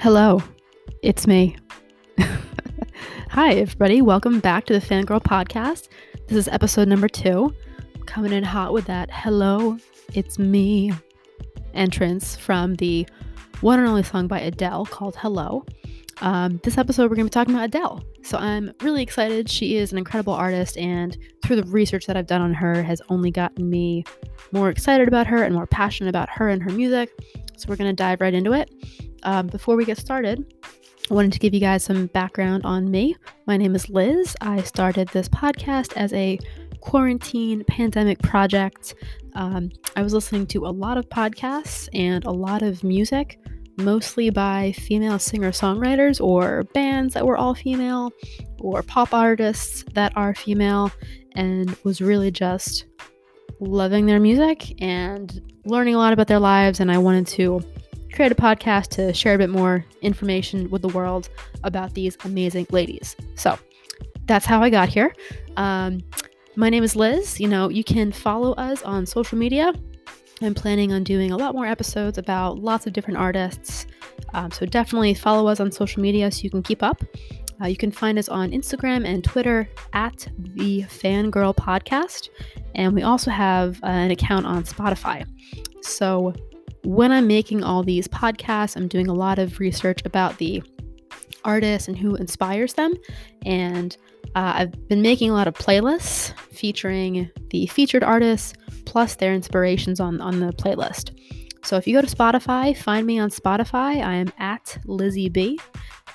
Hello, it's me. Hi, everybody. Welcome back to the Fangirl Podcast. This is episode number two. Coming in hot with that hello, it's me entrance from the one and only song by Adele called Hello. Um, this episode, we're going to be talking about Adele. So I'm really excited. She is an incredible artist, and through the research that I've done on her, has only gotten me more excited about her and more passionate about her and her music. So we're going to dive right into it. Um, before we get started, I wanted to give you guys some background on me. My name is Liz. I started this podcast as a quarantine pandemic project. Um, I was listening to a lot of podcasts and a lot of music mostly by female singer songwriters or bands that were all female or pop artists that are female, and was really just loving their music and learning a lot about their lives. And I wanted to create a podcast to share a bit more information with the world about these amazing ladies. So that's how I got here. Um, my name is Liz. You know, you can follow us on social media I'm planning on doing a lot more episodes about lots of different artists. Um, so definitely follow us on social media so you can keep up. Uh, you can find us on Instagram and Twitter at the Fangirl Podcast. And we also have uh, an account on Spotify. So when I'm making all these podcasts, I'm doing a lot of research about the artists and who inspires them. And uh, I've been making a lot of playlists featuring the featured artists plus their inspirations on, on the playlist. So if you go to Spotify, find me on Spotify. I am at Lizzy B,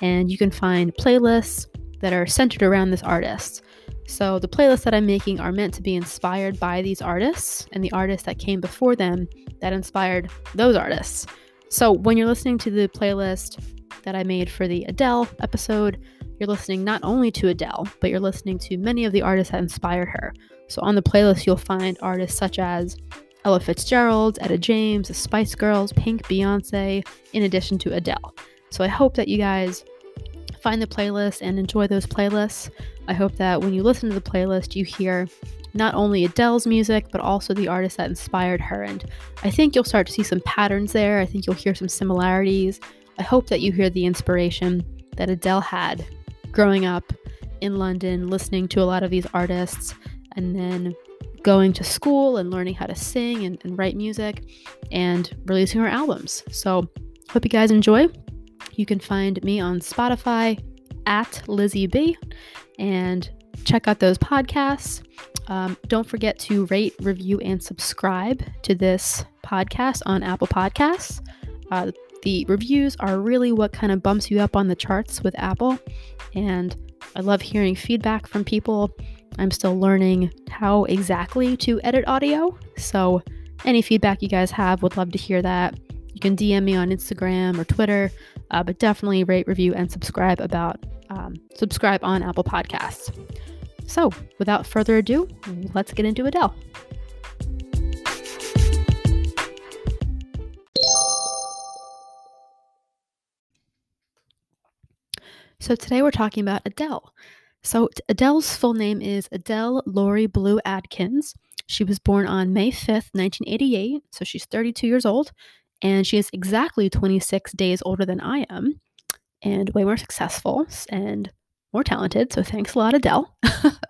and you can find playlists that are centered around this artist. So the playlists that I'm making are meant to be inspired by these artists and the artists that came before them that inspired those artists. So when you're listening to the playlist that I made for the Adele episode, you're listening not only to Adele, but you're listening to many of the artists that inspired her. So on the playlist, you'll find artists such as Ella Fitzgerald, Etta James, the Spice Girls, Pink, Beyonce, in addition to Adele. So I hope that you guys find the playlist and enjoy those playlists. I hope that when you listen to the playlist, you hear not only Adele's music, but also the artists that inspired her. And I think you'll start to see some patterns there. I think you'll hear some similarities. I hope that you hear the inspiration that Adele had growing up in London, listening to a lot of these artists and then going to school and learning how to sing and, and write music and releasing her albums. So, hope you guys enjoy. You can find me on Spotify at Lizzy B and check out those podcasts. Um, don't forget to rate, review, and subscribe to this podcast on Apple Podcasts. Uh, the reviews are really what kind of bumps you up on the charts with Apple, and I love hearing feedback from people I'm still learning how exactly to edit audio. So, any feedback you guys have, would love to hear that. You can DM me on Instagram or Twitter, uh, but definitely rate, review, and subscribe about um, subscribe on Apple Podcasts. So, without further ado, let's get into Adele. So, today we're talking about Adele. So, Adele's full name is Adele Laurie Blue Adkins. She was born on May 5th, 1988, so she's 32 years old, and she is exactly 26 days older than I am, and way more successful and more talented. So, thanks a lot, Adele.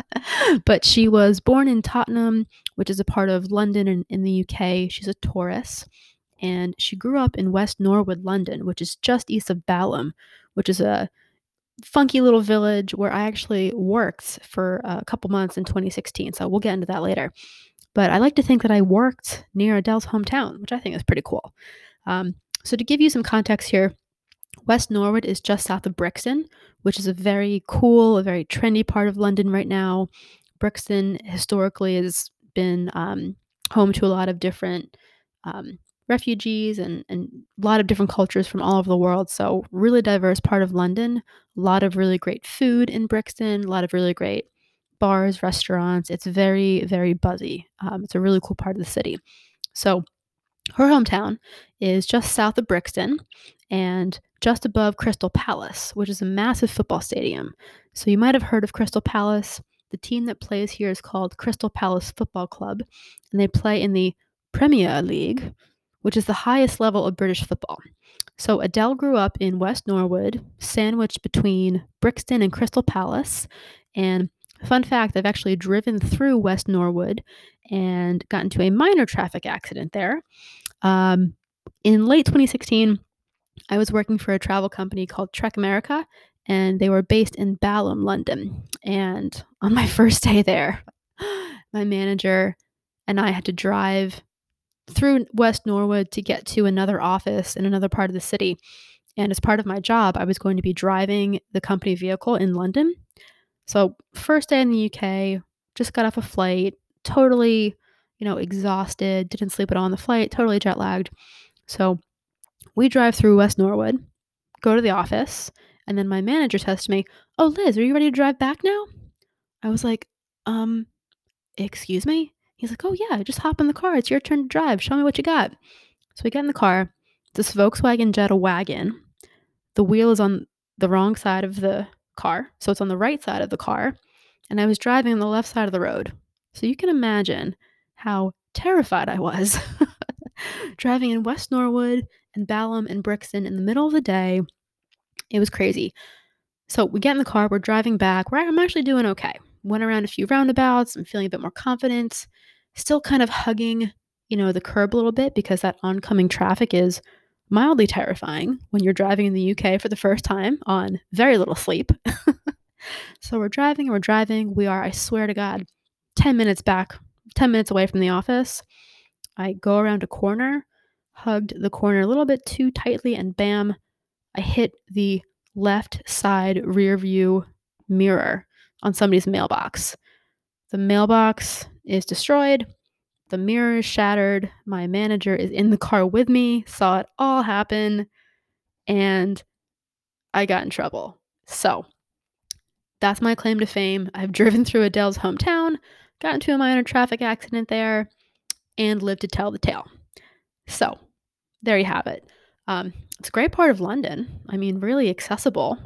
but she was born in Tottenham, which is a part of London in, in the UK. She's a Taurus, and she grew up in West Norwood, London, which is just east of Balham, which is a funky little village where I actually worked for a couple months in 2016. So we'll get into that later. But I like to think that I worked near Adele's hometown, which I think is pretty cool. Um, so to give you some context here, West Norwood is just south of Brixton, which is a very cool, a very trendy part of London right now. Brixton historically has been um, home to a lot of different um, refugees and, and a lot of different cultures from all over the world. So, really diverse part of London. A lot of really great food in Brixton, a lot of really great bars, restaurants. It's very, very buzzy. Um, it's a really cool part of the city. So, her hometown is just south of Brixton and just above Crystal Palace, which is a massive football stadium. So, you might have heard of Crystal Palace. The team that plays here is called Crystal Palace Football Club, and they play in the Premier League, which is the highest level of British football. So Adele grew up in West Norwood, sandwiched between Brixton and Crystal Palace. And fun fact, I've actually driven through West Norwood and got into a minor traffic accident there. Um, in late 2016, I was working for a travel company called Trek America, and they were based in Balham, London. And on my first day there, my manager and I had to drive through West Norwood to get to another office in another part of the city. And as part of my job, I was going to be driving the company vehicle in London. So, first day in the UK, just got off a flight, totally, you know, exhausted, didn't sleep at all on the flight, totally jet lagged. So, we drive through West Norwood, go to the office, and then my manager to me, Oh, Liz, are you ready to drive back now? I was like, Um, excuse me? He's like, Oh, yeah, just hop in the car. It's your turn to drive. Show me what you got. So we get in the car. This Volkswagen Jetta wagon. The wheel is on the wrong side of the car. So it's on the right side of the car. And I was driving on the left side of the road. So you can imagine how terrified I was driving in West Norwood and Balham and Brixton in the middle of the day. It was crazy. So we get in the car, we're driving back. We're, I'm actually doing okay went around a few roundabouts. I'm feeling a bit more confident. Still kind of hugging, you know, the curb a little bit because that oncoming traffic is mildly terrifying when you're driving in the UK for the first time on very little sleep. so we're driving, we're driving. We are, I swear to God, 10 minutes back, 10 minutes away from the office. I go around a corner, hugged the corner a little bit too tightly, and bam, I hit the left side rear view mirror on somebody's mailbox. The mailbox is destroyed. The mirror is shattered. My manager is in the car with me, saw it all happen, and I got in trouble. So that's my claim to fame. I've driven through Adele's hometown, got into a minor traffic accident there, and lived to tell the tale. So there you have it. Um, it's a great part of London. I mean, really accessible.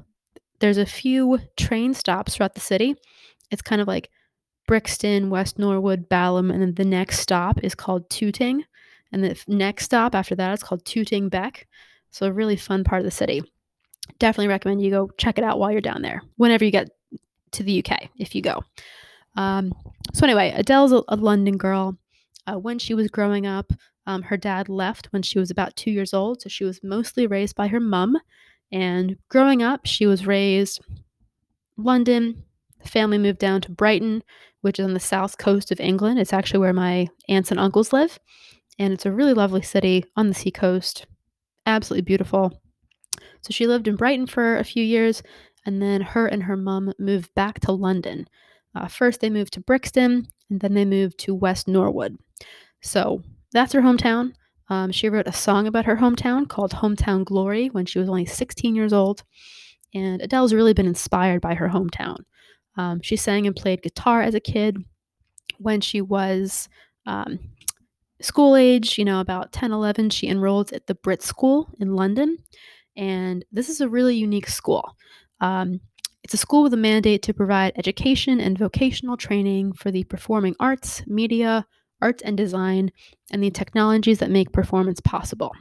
There's a few train stops throughout the city. It's kind of like Brixton, West Norwood, Balham, and then the next stop is called Tooting. And the next stop after that is called Tooting Bec. So, a really fun part of the city. Definitely recommend you go check it out while you're down there, whenever you get to the UK, if you go. Um, so, anyway, Adele's a, a London girl. Uh, when she was growing up, um, her dad left when she was about two years old. So, she was mostly raised by her mum and growing up, she was raised London. The family moved down to Brighton, which is on the south coast of England. It's actually where my aunts and uncles live. And it's a really lovely city on the seacoast. Absolutely beautiful. So she lived in Brighton for a few years, and then her and her mum moved back to London. Uh, first, they moved to Brixton, and then they moved to West Norwood. So that's her hometown. Um, she wrote a song about her hometown called Hometown Glory when she was only 16 years old. And Adele's really been inspired by her hometown. Um, she sang and played guitar as a kid. When she was um, school age, you know, about 10, 11, she enrolled at the Brit School in London. And this is a really unique school. Um, it's a school with a mandate to provide education and vocational training for the performing arts, media, arts and design, and the technologies that make performance possible.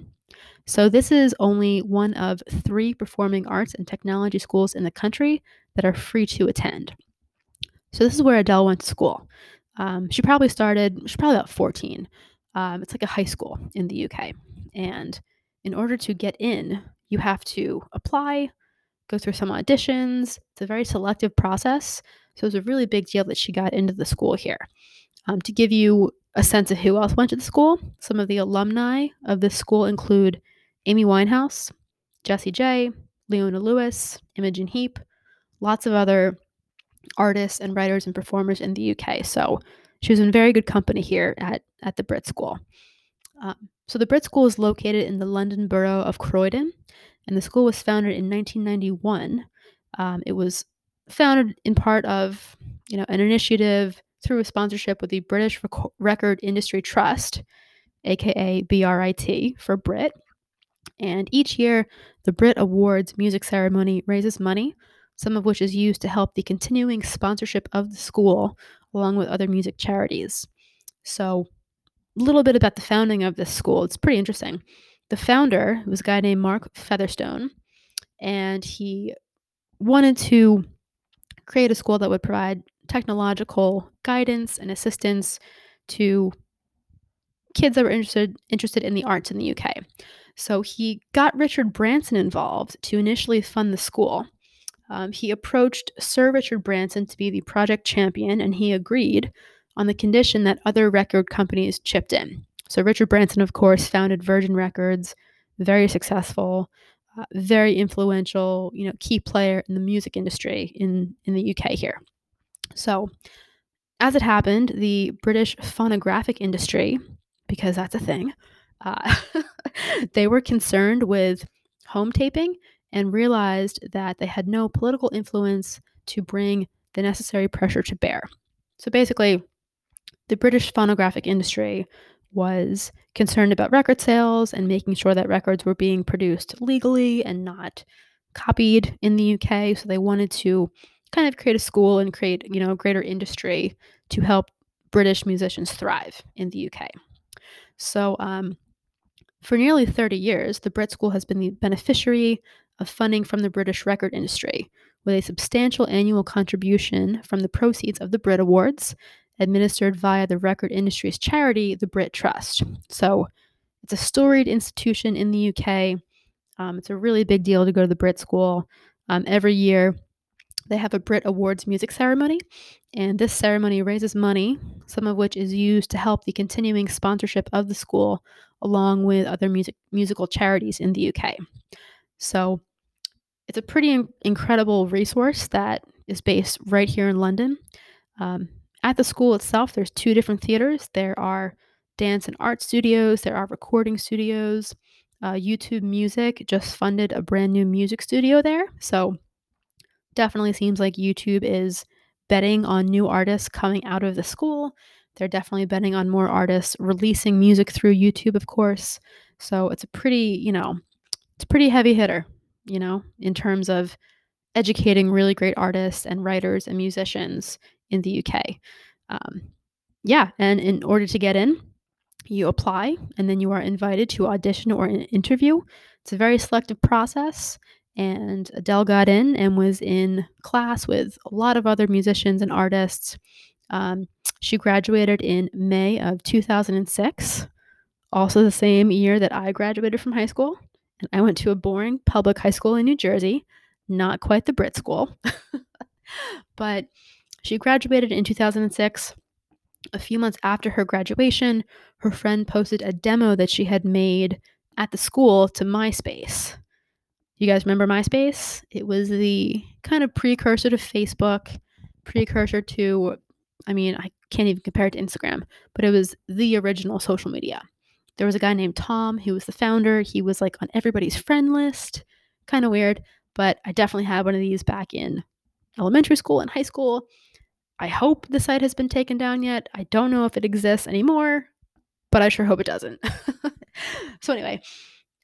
So, this is only one of three performing arts and technology schools in the country that are free to attend. So, this is where Adele went to school. Um, she probably started, she's probably about 14. Um, it's like a high school in the UK. And in order to get in, you have to apply, go through some auditions. It's a very selective process. So, it was a really big deal that she got into the school here. Um, to give you a sense of who else went to the school. Some of the alumni of this school include Amy Winehouse, Jessie J, Leona Lewis, Imogen Heap, lots of other artists and writers and performers in the UK. So she was in very good company here at, at the Brit School. Um, so the Brit School is located in the London borough of Croydon, and the school was founded in 1991. Um, it was founded in part of you know an initiative through a sponsorship with the British Rec- Record Industry Trust, aka BRIT for Brit. And each year, the Brit Awards music ceremony raises money, some of which is used to help the continuing sponsorship of the school, along with other music charities. So, a little bit about the founding of this school. It's pretty interesting. the founder was a guy named Mark Featherstone, and he wanted to create a school that would provide technological guidance and assistance to kids that were interested interested in the arts in the UK. So he got Richard Branson involved to initially fund the school. Um, he approached Sir Richard Branson to be the project champion, and he agreed on the condition that other record companies chipped in. So Richard Branson, of course, founded Virgin Records, very successful, uh, very influential, you know, key player in the music industry in in the UK here. So, as it happened, the British phonographic industry, because that's a thing, uh, they were concerned with home taping and realized that they had no political influence to bring the necessary pressure to bear. So basically, the British phonographic industry was concerned about record sales and making sure that records were being produced legally and not copied in the UK. So they wanted to kind of create a school and create, you know, a greater industry to help British musicians thrive in the UK. So um, for nearly 30 years, the Brit School has been the beneficiary of funding from the British record industry, with a substantial annual contribution from the proceeds of the Brit Awards administered via the record industry's charity, the Brit Trust. So it's a storied institution in the UK. Um, it's a really big deal to go to the Brit School. Um, every year, they have a Brit Awards music ceremony, and this ceremony raises money, some of which is used to help the continuing sponsorship of the school, along with other music musical charities in the UK. So, it's a pretty in- incredible resource that is based right here in London. Um, at the school itself, there's two different theaters. There are dance and art studios, there are recording studios. Uh, YouTube Music just funded a brand new music studio there. So definitely seems like YouTube is betting on new artists coming out of the school. They're definitely betting on more artists releasing music through YouTube, of course. So it's a pretty, you know, it's a pretty heavy hitter, you know, in terms of educating really great artists and writers and musicians in the UK. Um, yeah, and in order to get in, you apply and then you are invited to audition or an interview. It's a very selective process. And Adele got in and was in class with a lot of other musicians and artists. Um, she graduated in May of 2006, also the same year that I graduated from high school. And I went to a boring public high school in New Jersey, not quite the Brit school. but she graduated in 2006. A few months after her graduation, her friend posted a demo that she had made at the school to MySpace. You guys remember MySpace? It was the kind of precursor to Facebook, precursor to, I mean, I can't even compare it to Instagram, but it was the original social media. There was a guy named Tom who was the founder. He was like on everybody's friend list. Kind of weird, but I definitely had one of these back in elementary school and high school. I hope the site has been taken down yet. I don't know if it exists anymore, but I sure hope it doesn't. so, anyway,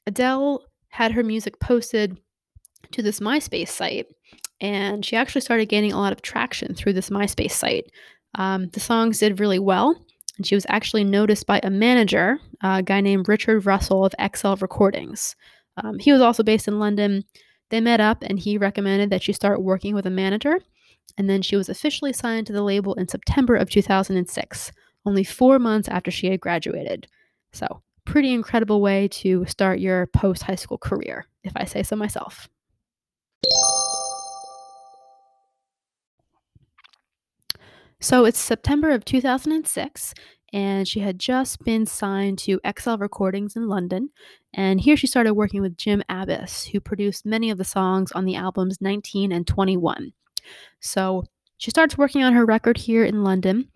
Adele had her music posted to this MySpace site, and she actually started gaining a lot of traction through this MySpace site. Um, the songs did really well, and she was actually noticed by a manager, a guy named Richard Russell of XL Recordings. Um, he was also based in London. They met up, and he recommended that she start working with a manager and then she was officially signed to the label in September of 2006, only four months after she had graduated. So, pretty incredible way to start your post high school career, if I say so myself. So, it's September of 2006, and she had just been signed to XL Recordings in London. And here she started working with Jim Abbiss, who produced many of the songs on the albums 19 and 21. So she starts working on her record here in London.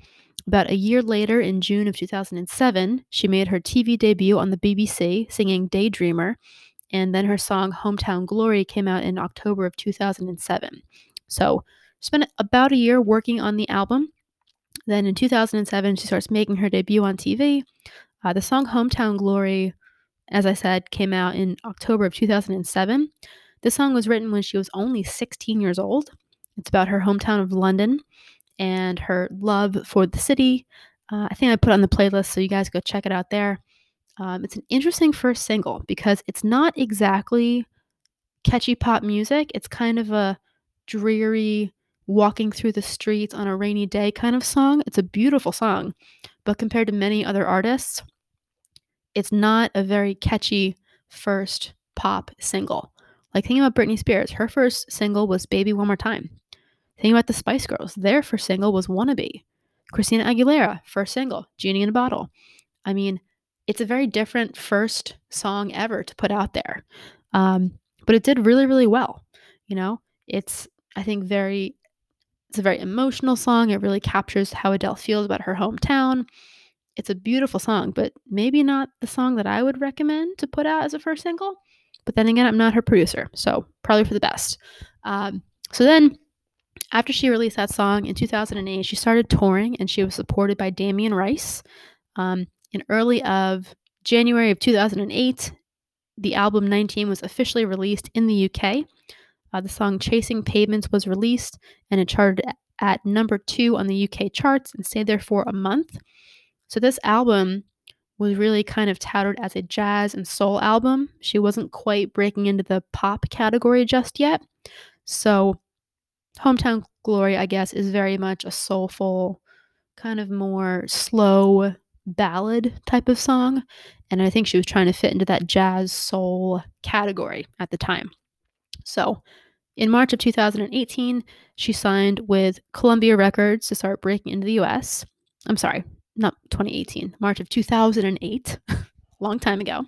About a year later, in June of 2007, she made her TV debut on the BBC singing Daydreamer, and then her song Hometown Glory came out in October of 2007. So, spent about a year working on the album. Then in 2007, she starts making her debut on TV. Uh, the song Hometown Glory, as I said, came out in October of 2007. This song was written when she was only 16 years old. It's about her hometown of London and her love for the city. Uh, I think I put on the playlist, so you guys go check it out there. Um, it's an interesting first single because it's not exactly catchy pop music. It's kind of a dreary, walking through the streets on a rainy day kind of song. It's a beautiful song, but compared to many other artists, it's not a very catchy first pop single. Like thinking about Britney Spears, her first single was Baby One More Time. Thinking about the Spice Girls, their first single was Wannabe. Christina Aguilera, first single, Genie in a Bottle. I mean, it's a very different first song ever to put out there. Um, but it did really, really well. You know, it's, I think, very, it's a very emotional song. It really captures how Adele feels about her hometown. It's a beautiful song, but maybe not the song that I would recommend to put out as a first single. But then again, I'm not her producer, so probably for the best. Um, so then, after she released that song in 2008, she started touring and she was supported by Damien Rice. Um, in early of January of 2008, the album 19 was officially released in the UK. Uh, the song Chasing Pavements was released and it charted at number two on the UK charts and stayed there for a month. So this album was really kind of touted as a jazz and soul album. She wasn't quite breaking into the pop category just yet. So, Hometown Glory, I guess, is very much a soulful, kind of more slow ballad type of song. And I think she was trying to fit into that jazz soul category at the time. So, in March of 2018, she signed with Columbia Records to start breaking into the US. I'm sorry, not 2018, March of 2008, long time ago.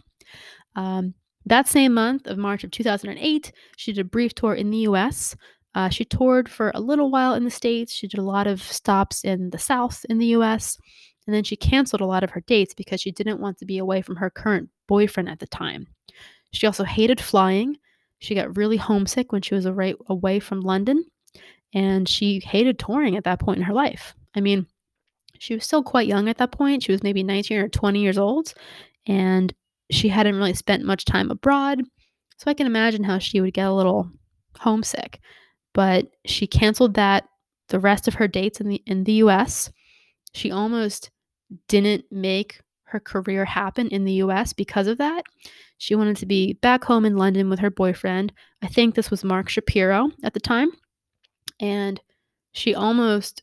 Um, that same month of March of 2008, she did a brief tour in the US. Uh, she toured for a little while in the States. She did a lot of stops in the South in the US. And then she canceled a lot of her dates because she didn't want to be away from her current boyfriend at the time. She also hated flying. She got really homesick when she was away, from London. And she hated touring at that point in her life. I mean, she was still quite young at that point. She was maybe 19 or 20 years old, and she hadn't really spent much time abroad. So I can imagine how she would get a little homesick. But she canceled that the rest of her dates in the in the US. She almost didn't make her career happen in the US because of that. She wanted to be back home in London with her boyfriend. I think this was Mark Shapiro at the time. And she almost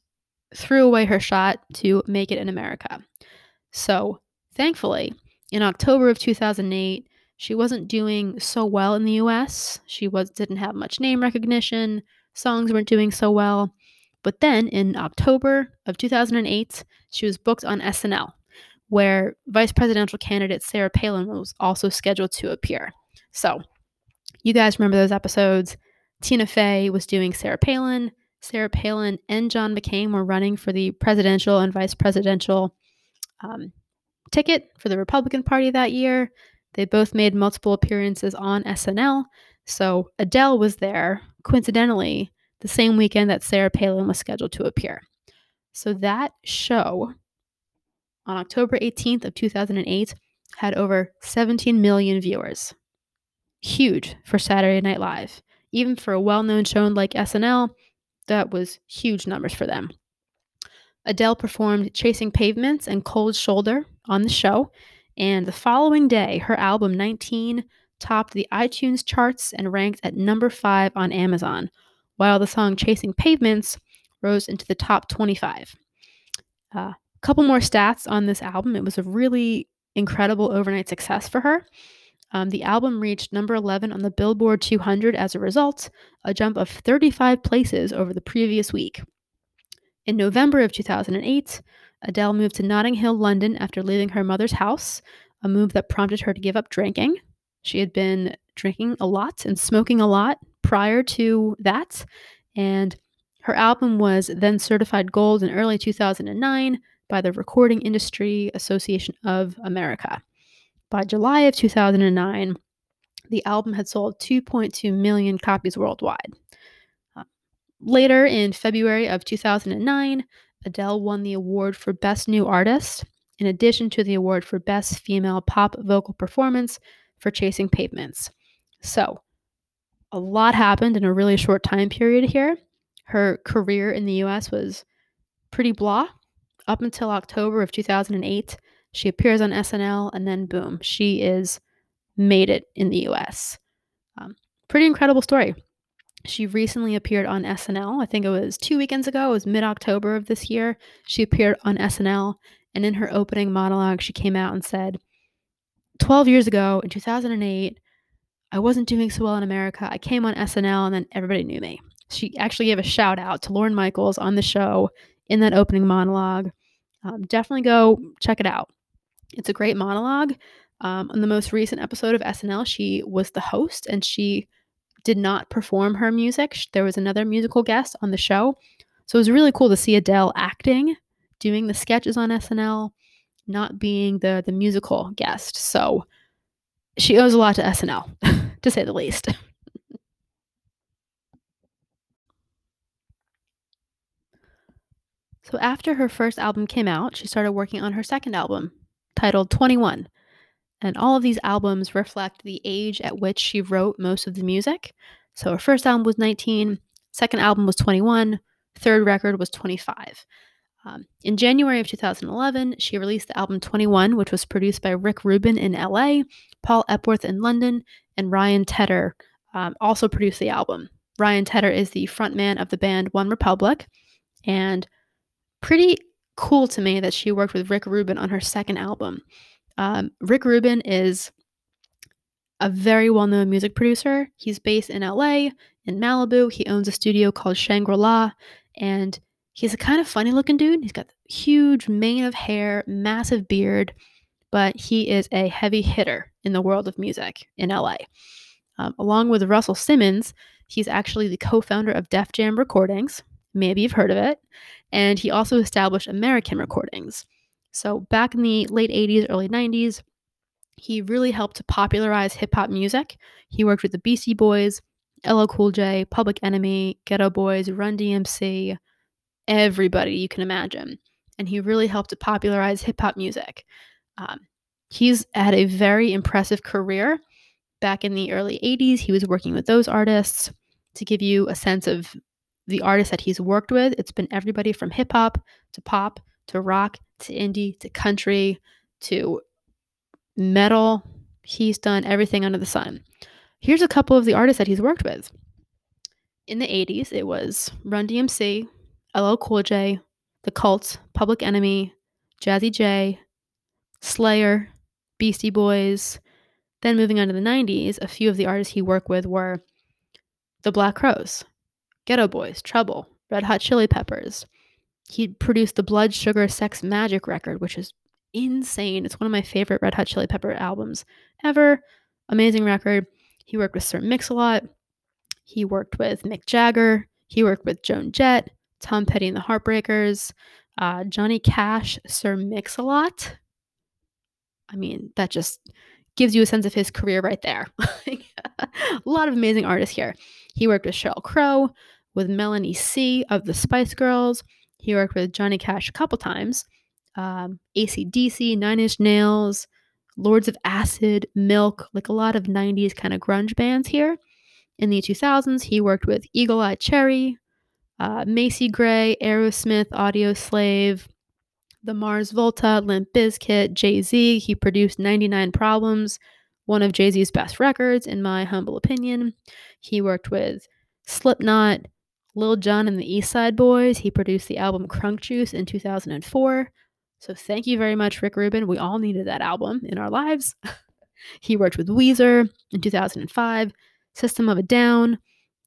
threw away her shot to make it in America. So, thankfully, in October of 2008, she wasn't doing so well in the US. She was didn't have much name recognition, songs weren't doing so well. But then in October of 2008, she was booked on SNL, where vice presidential candidate Sarah Palin was also scheduled to appear. So, you guys remember those episodes? Tina Fey was doing Sarah Palin, Sarah Palin and John McCain were running for the presidential and vice presidential um, ticket for the Republican Party that year. They both made multiple appearances on SNL. So Adele was there, coincidentally, the same weekend that Sarah Palin was scheduled to appear. So that show on October 18th of 2008 had over 17 million viewers. Huge for Saturday Night Live. Even for a well-known show like SNL, that was huge numbers for them. Adele performed Chasing Pavements and Cold Shoulder on the show, and the following day, her album 19 topped the iTunes charts and ranked at number 5 on Amazon, while the song Chasing Pavements rose into the top 25. A uh, couple more stats on this album. It was a really incredible overnight success for her. Um, the album reached number 11 on the Billboard 200 as a result, a jump of 35 places over the previous week. In November of 2008, Adele moved to Notting Hill, London after leaving her mother's house, a move that prompted her to give up drinking. She had been drinking a lot and smoking a lot prior to that, and her album was then certified gold in early 2009 by the Recording Industry Association of America. By July of 2009, the album had sold 2.2 million copies worldwide. Uh, later in February of 2009, Adele won the award for Best New Artist, in addition to the award for Best Female Pop Vocal Performance for Chasing Pavements. So, a lot happened in a really short time period here. Her career in the US was pretty blah up until October of 2008 She appears on SNL, and then boom, she is made it in the US. Um, pretty incredible story. She recently appeared on SNL. I think it was two weekends ago. It was mid October of this year. She appeared on SNL, and in her opening monologue, she came out and said, 12 years ago in 2008, I wasn't doing so well in America. I came on SNL, and then everybody knew me. She actually gave a shout out to Lorne Michaels on the show in that opening monologue. Um, definitely go check it out. It's a great monologue. Um, on the most recent episode of SNL, she was the host and she did not perform her music. There was another musical guest on the show. So it was really cool to see Adele acting, doing the sketches on SNL, not being the the musical guest. So she owes a lot to SNL, to say the least. So after her first album came out, she started working on her second album, titled 21. And all of these albums reflect the age at which she wrote most of the music. So her first album was 19, second album was 21, third record was 25. Um, in January of 2011, she released the album 21, which was produced by Rick Rubin in LA, Paul Epworth in London, and Ryan Tedder um, also produced the album. Ryan Tedder is the frontman of the band One Republic, and pretty cool to me that she worked with Rick Rubin on her second album. Um, Rick Rubin is a very well known music producer. He's based in LA, in Malibu. He owns a studio called Shangri La, and he's a kind of funny looking dude. He's got huge mane of hair, massive beard, but he is a heavy hitter in the world of music in LA. Um, along with Russell Simmons, he's actually the co founder of Def Jam Recordings. Maybe you've heard of it and he also established American recordings. So, back in the late 80s, early 90s, he really helped to popularize hip hop music. He worked with the Beastie Boys, LL Cool J, Public Enemy, Geto Boys, Run DMC, everybody you can imagine. And he really helped to popularize hip hop music. Um, he's had a very impressive career. Back in the early 80s, he was working with those artists. To give you a sense of the artists that he's worked with, it's been everybody from hip hop to pop to rock to indie to country to metal. He's done everything under the sun. Here's a couple of the artists that he's worked with. In the 80s, it was Run DMC, LL Cool J, The Cults, Public Enemy, Jazzy Jay, Slayer, Beastie Boys. Then moving on to the 90s, a few of the artists he worked with were The Black Crowes, Geto Boys, Trouble, Red Hot Chili Peppers. He produced the Blood Sugar Sex Magik record, which is insane. It's one of my favorite Red Hot Chili Pepper albums ever. Amazing record. He worked with Sir Mix-a-Lot. He worked with Mick Jagger. He worked with Joan Jett, Tom Petty and the Heartbreakers, uh, Johnny Cash, Sir Mix-a-Lot. I mean, that just gives you a sense of his career right there. a lot of amazing artists here. He worked with Sheryl Crow, with Melanie C of the Spice Girls. He worked with Johnny Cash a couple times. Um, ACDC, Nine Inch Nails, Lords of Acid, Milk, like a lot of 90s kind of grunge bands here. In the 2000s, he worked with Eagle Eye Cherry, uh, Macy Gray, Aerosmith, Audioslave, The Mars Volta, Limp Bizkit, Jay Z. He produced 99 Problems, one of Jay Z's best records, in my humble opinion. He worked with Slipknot, Lil Jon and the East Side Boyz. He produced the album Crunk Juice in 2004. So thank you very much, Rick Rubin. We all needed that album in our lives. he worked with Weezer in 2005, System of a Down,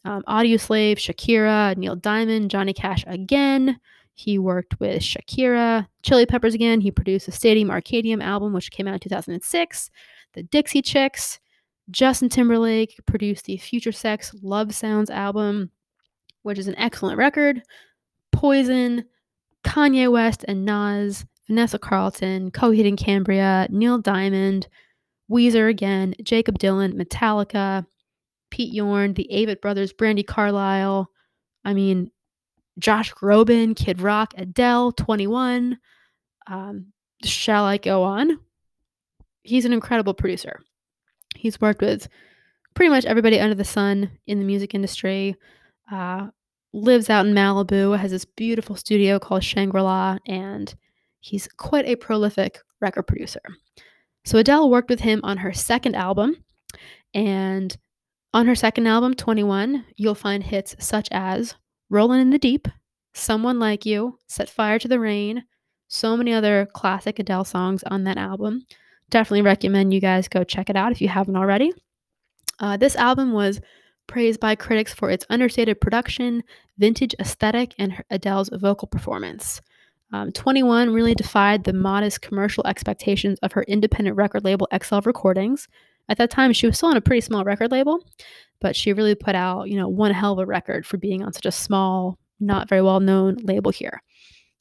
um, Audioslave, Shakira, Neil Diamond, Johnny Cash again. He worked with Shakira, Chili Peppers again. He produced the Stadium Arcadium album, which came out in 2006, the Dixie Chicks. Justin Timberlake produced the Future Sex Love Sounds album which is an excellent record. Poison, Kanye West and Nas, Vanessa Carlton, Coheed and Cambria, Neil Diamond, Weezer again, Jakob Dylan, Metallica, Pete Yorn, the Avett Brothers, Brandi Carlile, I mean, Josh Groban, Kid Rock, Adele, 21. Um, shall I go on? He's an incredible producer. He's worked with pretty much everybody under the sun in the music industry uh, lives out in Malibu, has this beautiful studio called Shangri La, and he's quite a prolific record producer. So Adele worked with him on her second album, and on her second album, 21, you'll find hits such as Rollin' in the Deep, Someone Like You, Set Fire to the Rain, so many other classic Adele songs on that album. Definitely recommend you guys go check it out if you haven't already. Uh, this album was praised by critics for its understated production, vintage aesthetic, and Adele's vocal performance. Um, 21 really defied the modest commercial expectations of her independent record label XL Recordings. At that time, she was still on a pretty small record label, but she really put out, you know, one hell of a record for being on such a small, not very well known label here.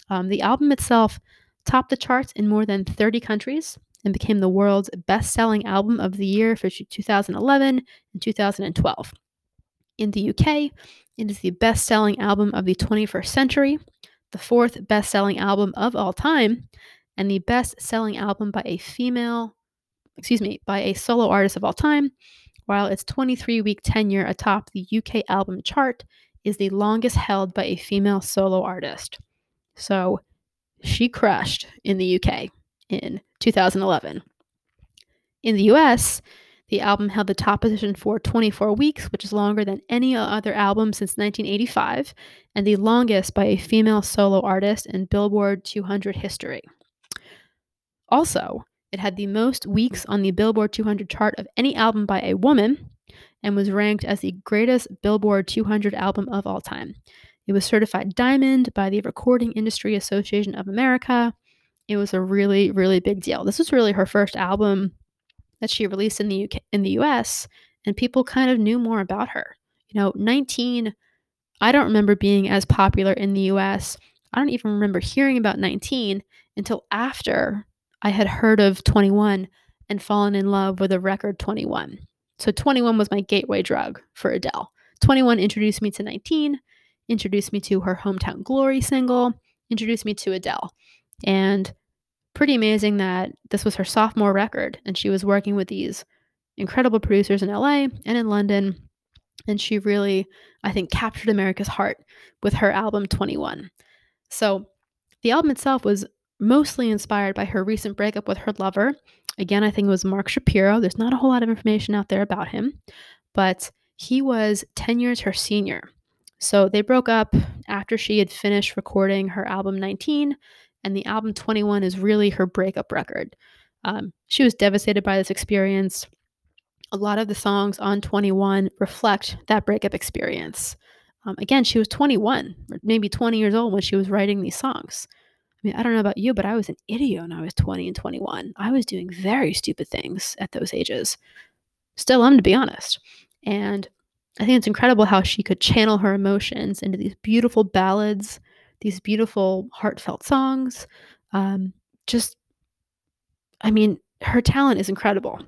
Um, the album itself topped the charts in more than 30 countries and became the world's best selling album of the year for 2011 and 2012. In the UK, it is the best selling album of the 21st century the fourth best selling album of all time, and the best selling album by a female, excuse me, by a solo artist of all time, while its 23 week tenure atop the UK album chart is the longest held by a female solo artist. So she crushed in the UK in 2011. In the US, the album held the top position for 24 weeks, which is longer than any other album since 1985, and the longest by a female solo artist in Billboard 200 history. Also, it had the most weeks on the Billboard 200 chart of any album by a woman and was ranked as the greatest Billboard 200 album of all time. It was certified diamond by the Recording Industry Association of America. It was a really, really big deal. This was really her first album that she released in the UK, in the US, and people kind of knew more about her. You know, 19 I don't remember being as popular in the US. I don't even remember hearing about 19 until after I had heard of 21 and fallen in love with a record 21. So 21 was my gateway drug for Adele. 21 introduced me to 19, introduced me to her Hometown Glory single, introduced me to Adele. And pretty amazing that this was her sophomore record and she was working with these incredible producers in LA and in London. And she really, I think, captured America's heart with her album 21. So the album itself was mostly inspired by her recent breakup with her lover. Again, I think it was Mark Shapiro. There's not a whole lot of information out there about him, but he was 10 years her senior. So they broke up after she had finished recording her album 19 and the album 21 is really her breakup record. Um, she was devastated by this experience. A lot of the songs on 21 reflect that breakup experience. Um, again, she was 21, maybe 20 years old when she was writing these songs. I mean, I don't know about you, but I was an idiot when I was 20 and 21. I was doing very stupid things at those ages. Still am, to be honest. And I think it's incredible how she could channel her emotions into these beautiful ballads these beautiful, heartfelt songs. Um, just, I mean, her talent is incredible,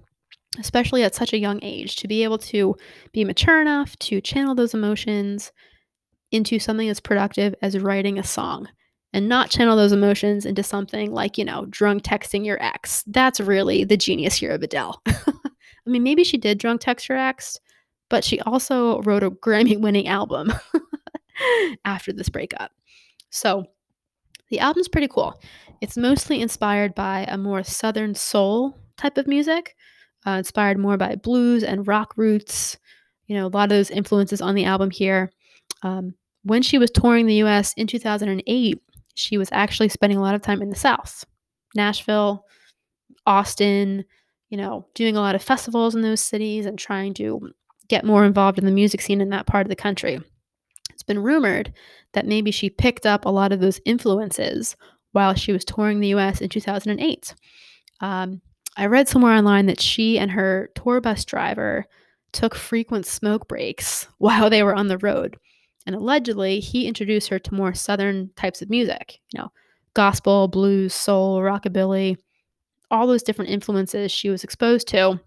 especially at such a young age, to be able to be mature enough to channel those emotions into something as productive as writing a song and not channel those emotions into something like, you know, drunk texting your ex. That's really the genius here of Adele. I mean, maybe she did drunk text her ex, but she also wrote a Grammy winning album after this breakup. So the album's pretty cool. It's mostly inspired by a more southern soul type of music, uh, inspired more by blues and rock roots. You know, a lot of those influences on the album here. Um, when she was touring the US in 2008, she was actually spending a lot of time in the South, Nashville, Austin, you know, doing a lot of festivals in those cities and trying to get more involved in the music scene in that part of the country. It's been rumored that maybe she picked up a lot of those influences while she was touring the US in 2008. Um, I read somewhere online that she and her tour bus driver took frequent smoke breaks while they were on the road. And allegedly, he introduced her to more southern types of music, you know, gospel, blues, soul, rockabilly, all those different influences she was exposed to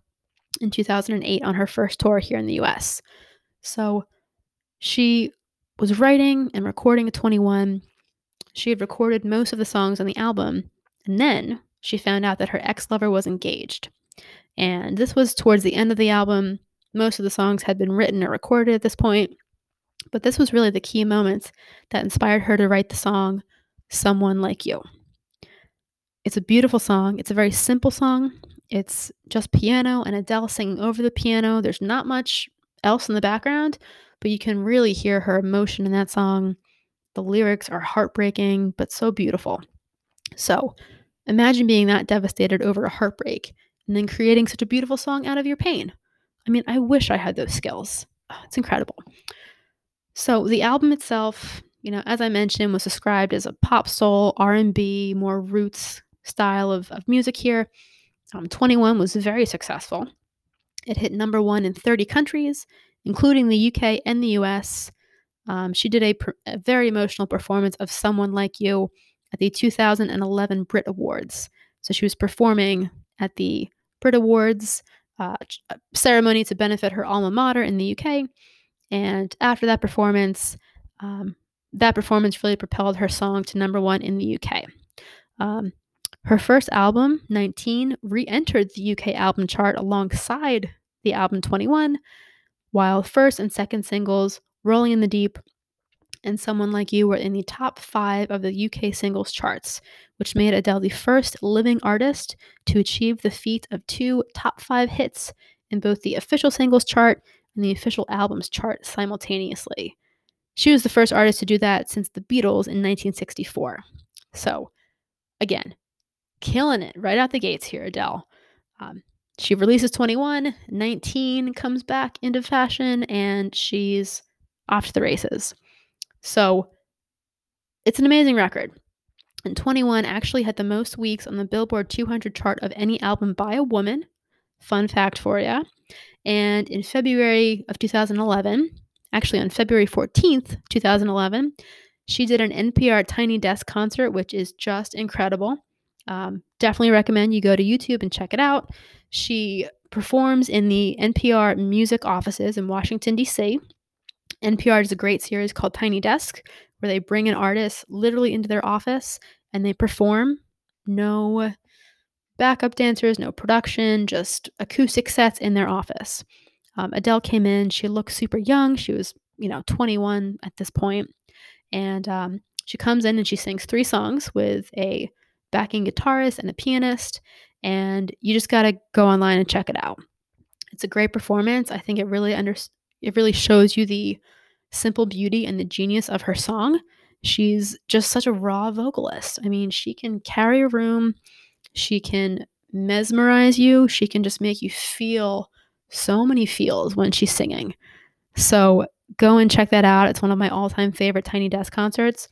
in 2008 on her first tour here in the US. So she was writing and recording at 21. She had recorded most of the songs on the album, and then she found out that her ex lover was engaged. And this was towards the end of the album. Most of the songs had been written or recorded at this point, but this was really the key moments that inspired her to write the song Someone Like You. It's a beautiful song. It's a very simple song. It's just piano and Adele singing over the piano. There's not much else in the background, but you can really hear her emotion in that song. The lyrics are heartbreaking, but so beautiful. So imagine being that devastated over a heartbreak and then creating such a beautiful song out of your pain. I mean, I wish I had those skills. Oh, it's incredible. So the album itself, you know, as I mentioned, was described as a pop soul, R&B, more roots style of, of music here. Um, 21 was very successful. It hit number one in 30 countries, including the UK and the US. Um, she did a, a, very emotional performance of Someone Like You at the 2011 Brit Awards. So she was performing at the Brit Awards uh, uh, ceremony to benefit her alma mater in the UK. And after that performance, um, that performance really propelled her song to number one in the UK. Um, her first album, 19, re entered the UK album chart alongside the album 21, while first and second singles, Rolling in the Deep and Someone Like You, were in the top five of the UK singles charts, which made Adele the first living artist to achieve the feat of two top five hits in both the official singles chart and the official albums chart simultaneously. She was the first artist to do that since the Beatles in 1964. So, again, killing it right out the gates here, Adele. Um, she releases 21, 19 comes back into fashion, and she's off to the races. So it's an amazing record. And 21 actually had the most weeks on the Billboard 200 chart of any album by a woman. Fun fact for you. And in February of 2011, actually on February 14th, 2011, she did an NPR Tiny Desk concert, which is just incredible. Um, definitely recommend you go to YouTube and check it out. She performs in the NPR music offices in Washington, D.C. NPR does a great series called Tiny Desk, where they bring an artist literally into their office and they perform. No backup dancers, no production, just acoustic sets in their office. Um, Adele came in. She looked super young. She was, you know, 21 at this point. And um, she comes in and she sings three songs with a backing guitarist and a pianist, and you just got to go online and check it out. It's a great performance. I think it really under it really shows you the simple beauty and the genius of her song. She's just such a raw vocalist. I mean, she can carry a room, she can mesmerize you, she can just make you feel so many feels when she's singing. So go and check that out. It's one of my all time favorite Tiny Desk concerts.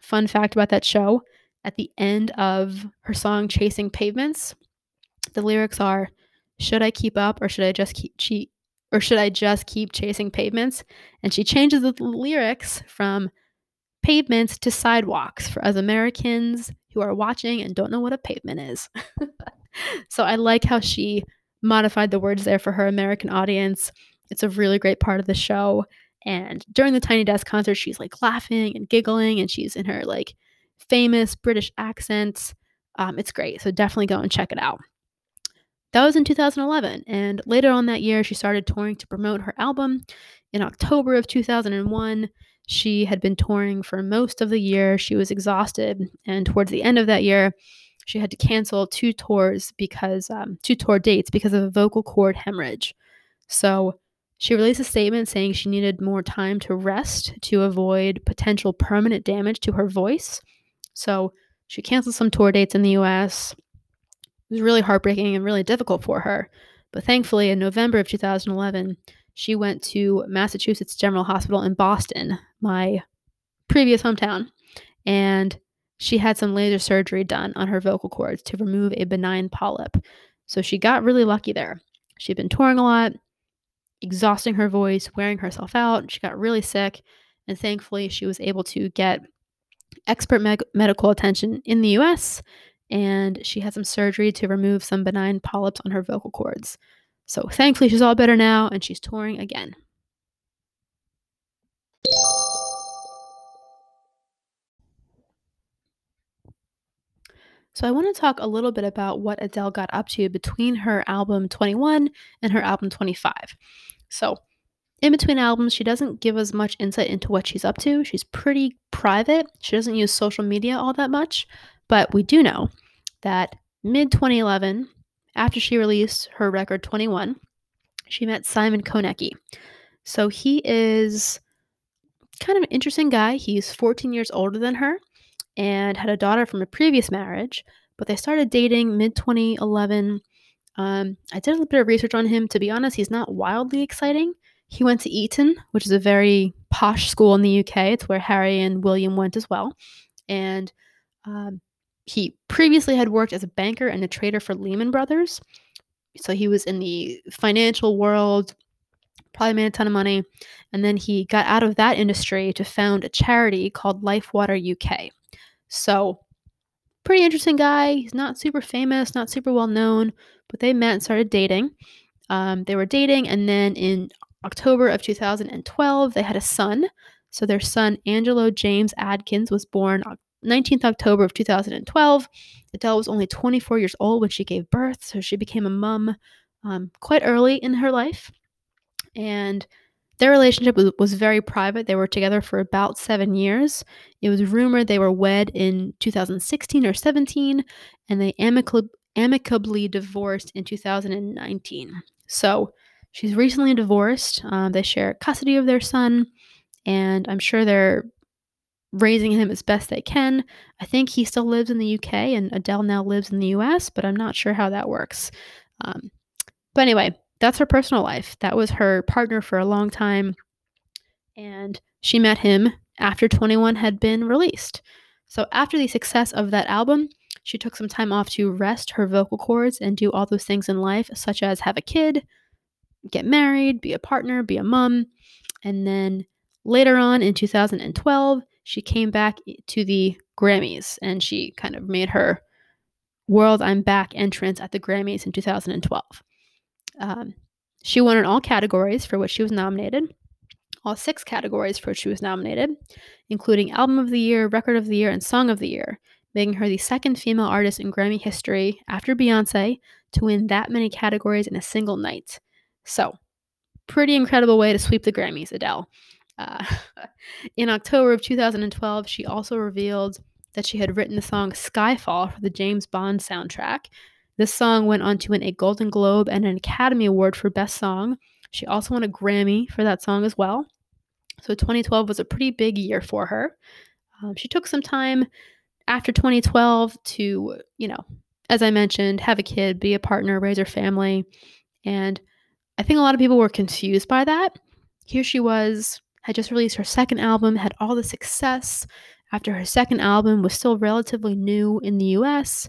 Fun fact about that show at the end of her song Chasing Pavements, the lyrics are Should I keep up or should I just keep cheat or should I just keep chasing pavements? And she changes the lyrics from pavements to sidewalks for us Americans who are watching and don't know what a pavement is. so I like how she modified the words there for her American audience. It's a really great part of the show. And during the Tiny Desk concert, she's like laughing and giggling and she's in her like famous British accents. Um, it's great. So definitely go and check it out. That was in 2011. And later on that year, she started touring to promote her album. In October of 2001, she had been touring for most of the year. She was exhausted. And towards the end of that year, she had to cancel two tours because, um, two tour dates because of a vocal cord hemorrhage. So she released a statement saying she needed more time to rest to avoid potential permanent damage to her voice. So she canceled some tour dates in the US. It was really heartbreaking and really difficult for her. But thankfully, in November of 2011, she went to Massachusetts General Hospital in Boston, my previous hometown, and she had some laser surgery done on her vocal cords to remove a benign polyp. So she got really lucky there. She'd been touring a lot, exhausting her voice, wearing herself out. She got really sick, and thankfully, she was able to get expert me- medical attention in the US, and she had some surgery to remove some benign polyps on her vocal cords. So thankfully, she's all better now, and she's touring again. So, I want to talk a little bit about what Adele got up to between her album 21 and her album 25. So, in between albums, she doesn't give us much insight into what she's up to. She's pretty private. She doesn't use social media all that much, but we do know that mid 2011, after she released her record 21, she met Simon Konecki. So he is kind of an interesting guy. He's 14 years older than her and had a daughter from a previous marriage, but they started dating mid 2011. Um, I did a little bit of research on him. To be honest, he's not wildly exciting. He went to Eton, which is a very posh school in the UK. It's where Harry and William went as well. And um, he previously had worked as a banker and a trader for Lehman Brothers. So he was in the financial world, probably made a ton of money. And then he got out of that industry to found a charity called Lifewater UK. So, pretty interesting guy. He's not super famous, not super well known, but they met and started dating. Um, they were dating, and then in October of 2012, they had a son. So, their son, Angelo James Adkins, was born 19th October of 2012. Adele was only 24 years old when she gave birth, so she became a mom um, quite early in her life. And their relationship was, was very private. They were together for about seven years. It was rumored they were wed in 2016 or 17, and they amicably, amicably divorced in 2019. So she's recently divorced. Um, they share custody of their son, and I'm sure they're raising him as best they can. I think he still lives in the UK, and Adele now lives in the US, but I'm not sure how that works. Um, but anyway, that's her personal life. That was her partner for a long time. And she met him after 21 had been released. So, after the success of that album, she took some time off to rest her vocal cords and do all those things in life, such as have a kid, get married, be a partner, be a mom. And then later on in 2012, she came back to the Grammys and she kind of made her World I'm Back entrance at the Grammys in 2012. Um, she won in all categories for which she was nominated, all six categories for which she was nominated, including Album of the Year, Record of the Year, and Song of the Year, making her the second female artist in Grammy history after Beyonce to win that many categories in a single night. So, pretty incredible way to sweep the Grammys, Adele. Uh, in October of 2012, she also revealed that she had written the song Skyfall for the James Bond soundtrack, this song went on to win a Golden Globe and an Academy Award for Best Song. She also won a Grammy for that song as well. So 2012 was a pretty big year for her. Um, she took some time after 2012 to, you know, as I mentioned, have a kid, be a partner, raise her family. And I think a lot of people were confused by that. Here she was, had just released her second album, had all the success after her second album, was still relatively new in the US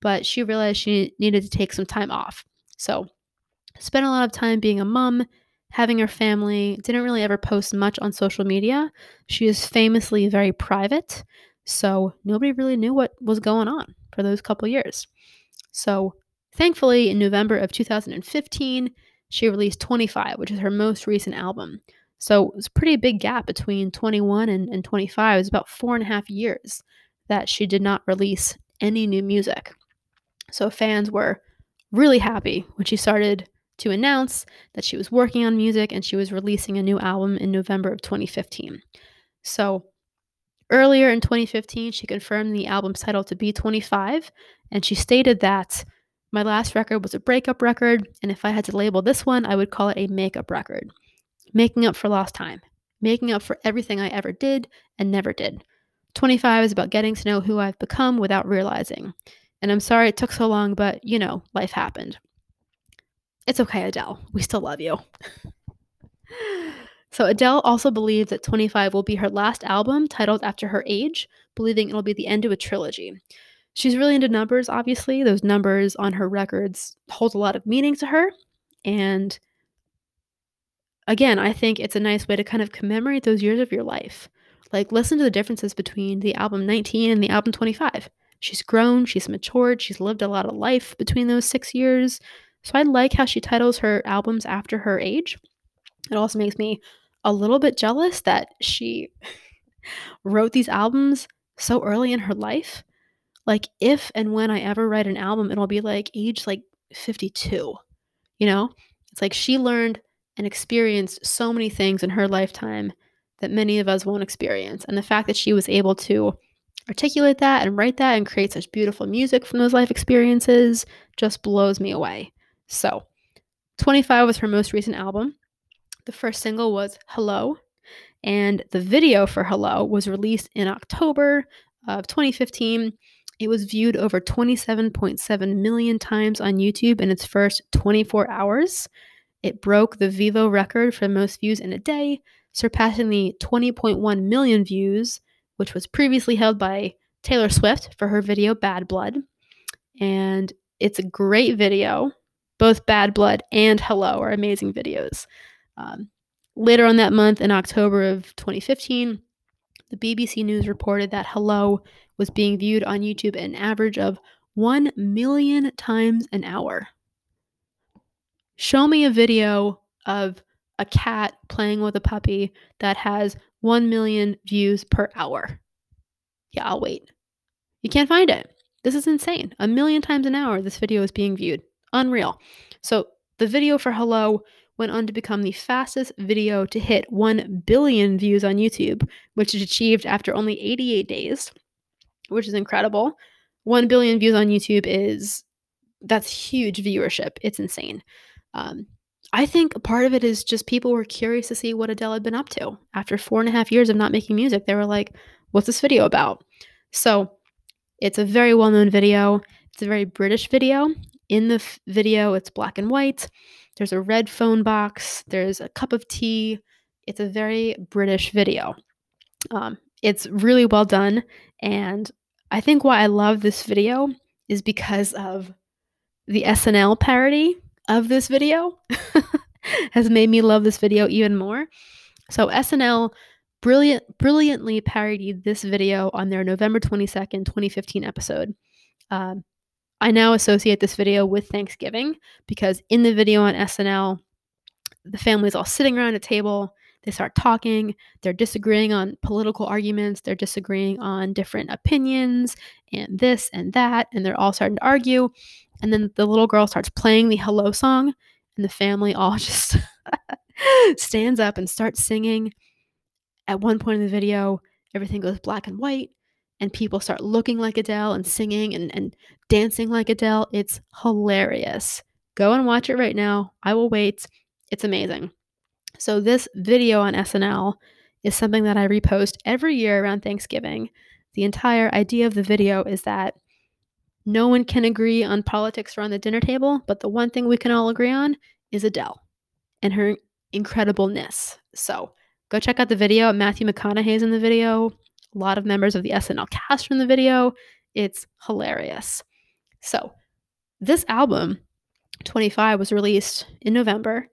but she realized she needed to take some time off. So, spent a lot of time being a mom, having her family, didn't really ever post much on social media. She is famously very private, so nobody really knew what was going on for those couple years. So, thankfully, in November of 2015, she released 25, which is her most recent album. So, it was a pretty big gap between 21 and, and 25. It was about four and a half years that she did not release any new music. So fans were really happy when she started to announce that she was working on music and she was releasing a new album in November of 2015. So earlier in 2015, she confirmed the album's title to be 25, and she stated that my last record was a breakup record, and if I had to label this one, I would call it a makeup record. Making up for lost time, making up for everything I ever did and never did. 25 is about getting to know who I've become without realizing. And I'm sorry it took so long, but you know, life happened. It's okay, Adele. We still love you. so, Adele also believes that 25 will be her last album titled after her age, believing it'll be the end of a trilogy. She's really into numbers, obviously. Those numbers on her records hold a lot of meaning to her. And again, I think it's a nice way to kind of commemorate those years of your life. Like, listen to the differences between the album 19 and the album 25. She's grown, she's matured, she's lived a lot of life between those six years. So I like how she titles her albums after her age. It also makes me a little bit jealous that she wrote these albums so early in her life. Like, if and when I ever write an album, it'll be like age like 52. You know? It's like she learned and experienced so many things in her lifetime that many of us won't experience. And the fact that she was able to articulate that and write that and create such beautiful music from those life experiences just blows me away. So, 25 was her most recent album. The first single was Hello, and the video for Hello was released in October of 2015. It was viewed over 27.7 million times on YouTube in its first 24 hours. It broke the Vevo record for most views in a day, surpassing the 20.1 million views, which was previously held by Taylor Swift for her video Bad Blood. And it's a great video. Both Bad Blood and Hello are amazing videos. Um, later on that month, in October of 2015, the BBC News reported that Hello was being viewed on YouTube an average of 1 million times an hour. Show me a video of a cat playing with a puppy that has 1 million views per hour. Yeah, I'll wait. You can't find it. This is insane. A million times an hour, this video is being viewed. Unreal. So, the video for Hello went on to become the fastest video to hit 1 billion views on YouTube, which is achieved after only 88 days, which is incredible. 1 billion views on YouTube is that's huge viewership. It's insane. Um, I think part of it is just people were curious to see what Adele had been up to. After four and a half years of not making music, they were like, what's this video about? So it's a very well known video. It's a very British video. In the f- video, it's black and white. There's a red phone box. There's a cup of tea. It's a very British video. Um, it's really well done. And I think why I love this video is because of the SNL parody of this video has made me love this video even more. So SNL brilliant brilliantly parodied this video on their November 22nd, 2015 episode. Um, I now associate this video with Thanksgiving because in the video on SNL, the family's all sitting around a table. They start talking. They're disagreeing on political arguments. They're disagreeing on different opinions and this and that. And they're all starting to argue. And then the little girl starts playing the hello song, and the family all just stands up and starts singing. At one point in the video, everything goes black and white, and people start looking like Adele and singing and, and dancing like Adele. It's hilarious. Go and watch it right now. I will wait. It's amazing. So, this video on SNL is something that I repost every year around Thanksgiving. The entire idea of the video is that no one can agree on politics around the dinner table, but the one thing we can all agree on is Adele and her incredibleness. So go check out the video. Matthew McConaughey's in the video. A lot of members of the SNL cast from the video. It's hilarious. So this album, 25, was released in November.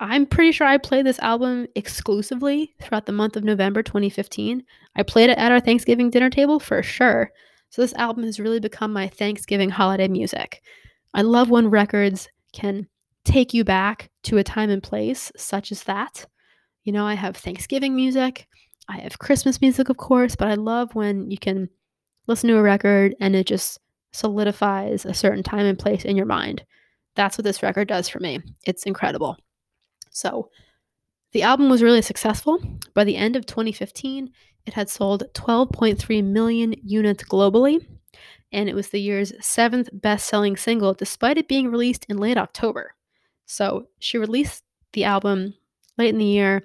I'm pretty sure I played this album exclusively throughout the month of November 2015. I played it at our Thanksgiving dinner table for sure. So this album has really become my Thanksgiving holiday music. I love when records can take you back to a time and place such as that. You know, I have Thanksgiving music, I have Christmas music, of course, but I love when you can listen to a record and it just solidifies a certain time and place in your mind. That's what this record does for me. It's incredible. So, the album was really successful. By the end of 2015, it had sold 12.3 million units globally, and it was the year's seventh best selling single, despite it being released in late October. So she released the album late in the year,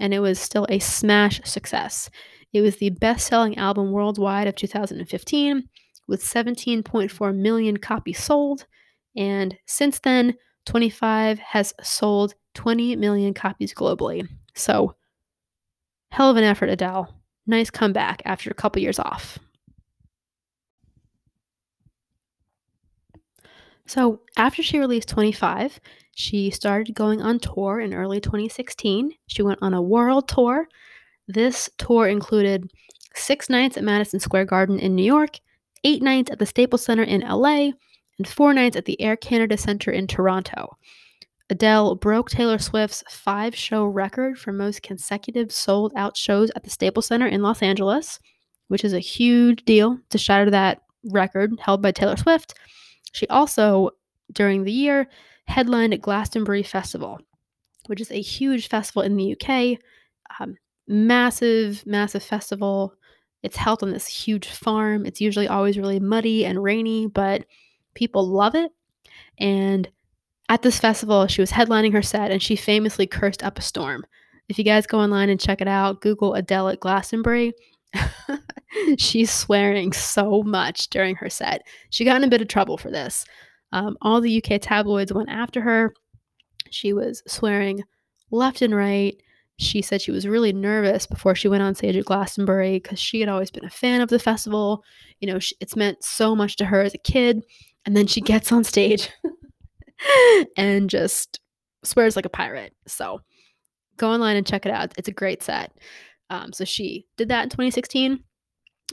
and it was still a smash success. It was the best selling album worldwide of 2015, with 17.4 million copies sold, and since then, 25 has sold 20 million copies globally. So, hell of an effort, Adele nice comeback after a couple years off. So, after she released 25, she started going on tour in early 2016. She went on a world tour. This tour included six nights at Madison Square Garden in New York, eight nights at the Staples Center in LA, and four nights at the Air Canada Centre in Toronto. Adele broke Taylor Swift's five show record for most consecutive sold out shows at the Staples Center in Los Angeles, which is a huge deal to shatter that record held by Taylor Swift. She also, during the year, headlined at Glastonbury Festival, which is a huge festival in the UK. Um, massive, massive festival. It's held on this huge farm. It's usually always really muddy and rainy, but people love it. And at this festival, she was headlining her set and she famously cursed up a storm. If you guys go online and check it out, Google Adele at Glastonbury. She's swearing so much during her set. She got in a bit of trouble for this. Um, all the UK tabloids went after her. She was swearing left and right. She said she was really nervous before she went on stage at Glastonbury because she had always been a fan of the festival. You know, she, it's meant so much to her as a kid. And then she gets on stage and just swears like a pirate. So go online and check it out. It's a great set. Um, so she did that in 2016.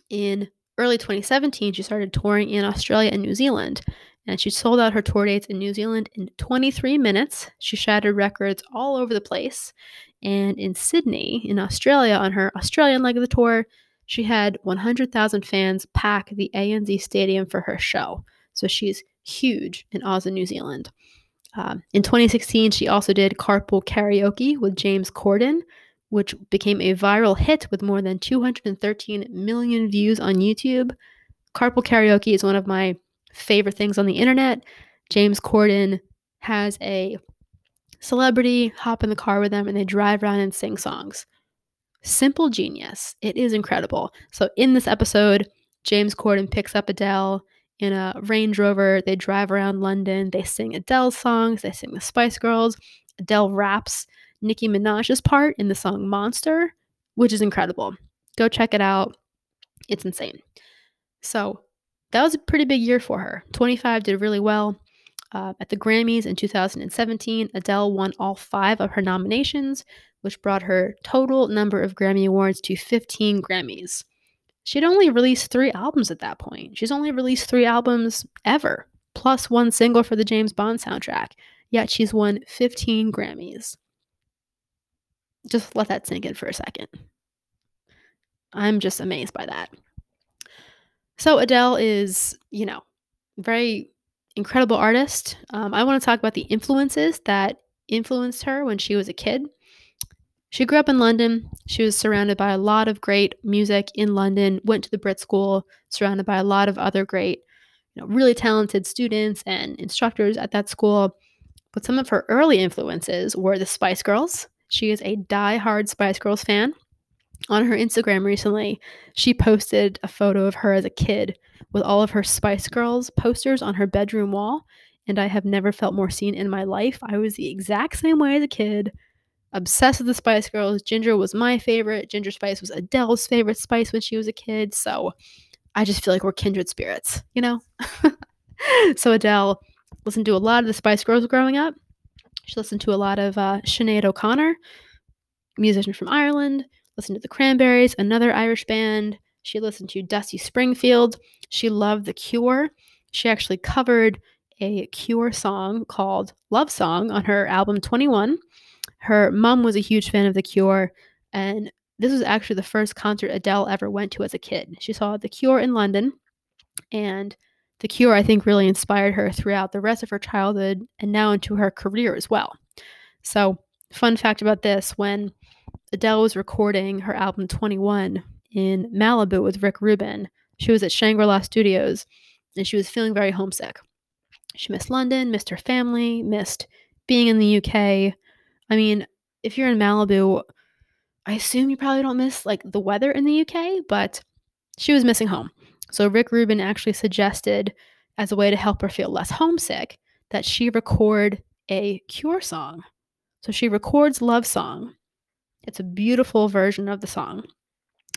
In early 2017, she started touring in Australia and New Zealand. And she sold out her tour dates in New Zealand in 23 minutes. She shattered records all over the place. And in Sydney, in Australia, on her Australian leg of the tour, she had 100,000 fans pack the ANZ Stadium for her show. So she's huge in Oz and New Zealand. Um, in 2016, she also did Carpool Karaoke with James Corden, which became a viral hit with more than 213 million views on YouTube. Carpool Karaoke is one of my favorite things on the internet. James Corden has a celebrity hop in the car with them and they drive around and sing songs. Simple genius. It is incredible. So, in this episode, James Corden picks up Adele in a Range Rover. They drive around London. They sing Adele's songs. They sing the Spice Girls. Adele raps Nicki Minaj's part in the song Monster, which is incredible. Go check it out. It's insane. So that was a pretty big year for her. 25 did really well. Uh, at the Grammys in 2017, Adele won all five of her nominations, which brought her total number of Grammy Awards to 15 Grammys. She'd only released three albums at that point. She's only released three albums ever, plus one single for the James Bond soundtrack. Yet she's won 15 Grammys. Just let that sink in for a second. I'm just amazed by that. So Adele is, you know, very incredible artist. Um, I want to talk about the influences that influenced her when she was a kid. She grew up in London. She was surrounded by a lot of great music in London, went to the Brit School, surrounded by a lot of other great, you know, really talented students and instructors at that school. But some of her early influences were the Spice Girls. She is a die-hard Spice Girls fan. On her Instagram recently, she posted a photo of her as a kid with all of her Spice Girls posters on her bedroom wall, and I have never felt more seen in my life. I was the exact same way as a kid obsessed with the Spice Girls. Ginger was my favorite. Ginger Spice was Adele's favorite spice when she was a kid. So I just feel like we're kindred spirits, you know? so Adele listened to a lot of the Spice Girls growing up. She listened to a lot of uh, Sinead O'Connor, musician from Ireland. Listened to the Cranberries, another Irish band. She listened to Dusty Springfield. She loved The Cure. She actually covered a Cure song called Love Song on her album 21 her mom was a huge fan of The Cure, and this was actually the first concert Adele ever went to as a kid. She saw The Cure in London, and The Cure, I think, really inspired her throughout the rest of her childhood and now into her career as well. So, fun fact about this when Adele was recording her album 21 in Malibu with Rick Rubin, she was at Shangri La Studios and she was feeling very homesick. She missed London, missed her family, missed being in the UK, I mean, if you're in Malibu, I assume you probably don't miss like the weather in the UK, but she was missing home. So Rick Rubin actually suggested as a way to help her feel less homesick that she record a cure song. So she records Love Song. It's a beautiful version of the song.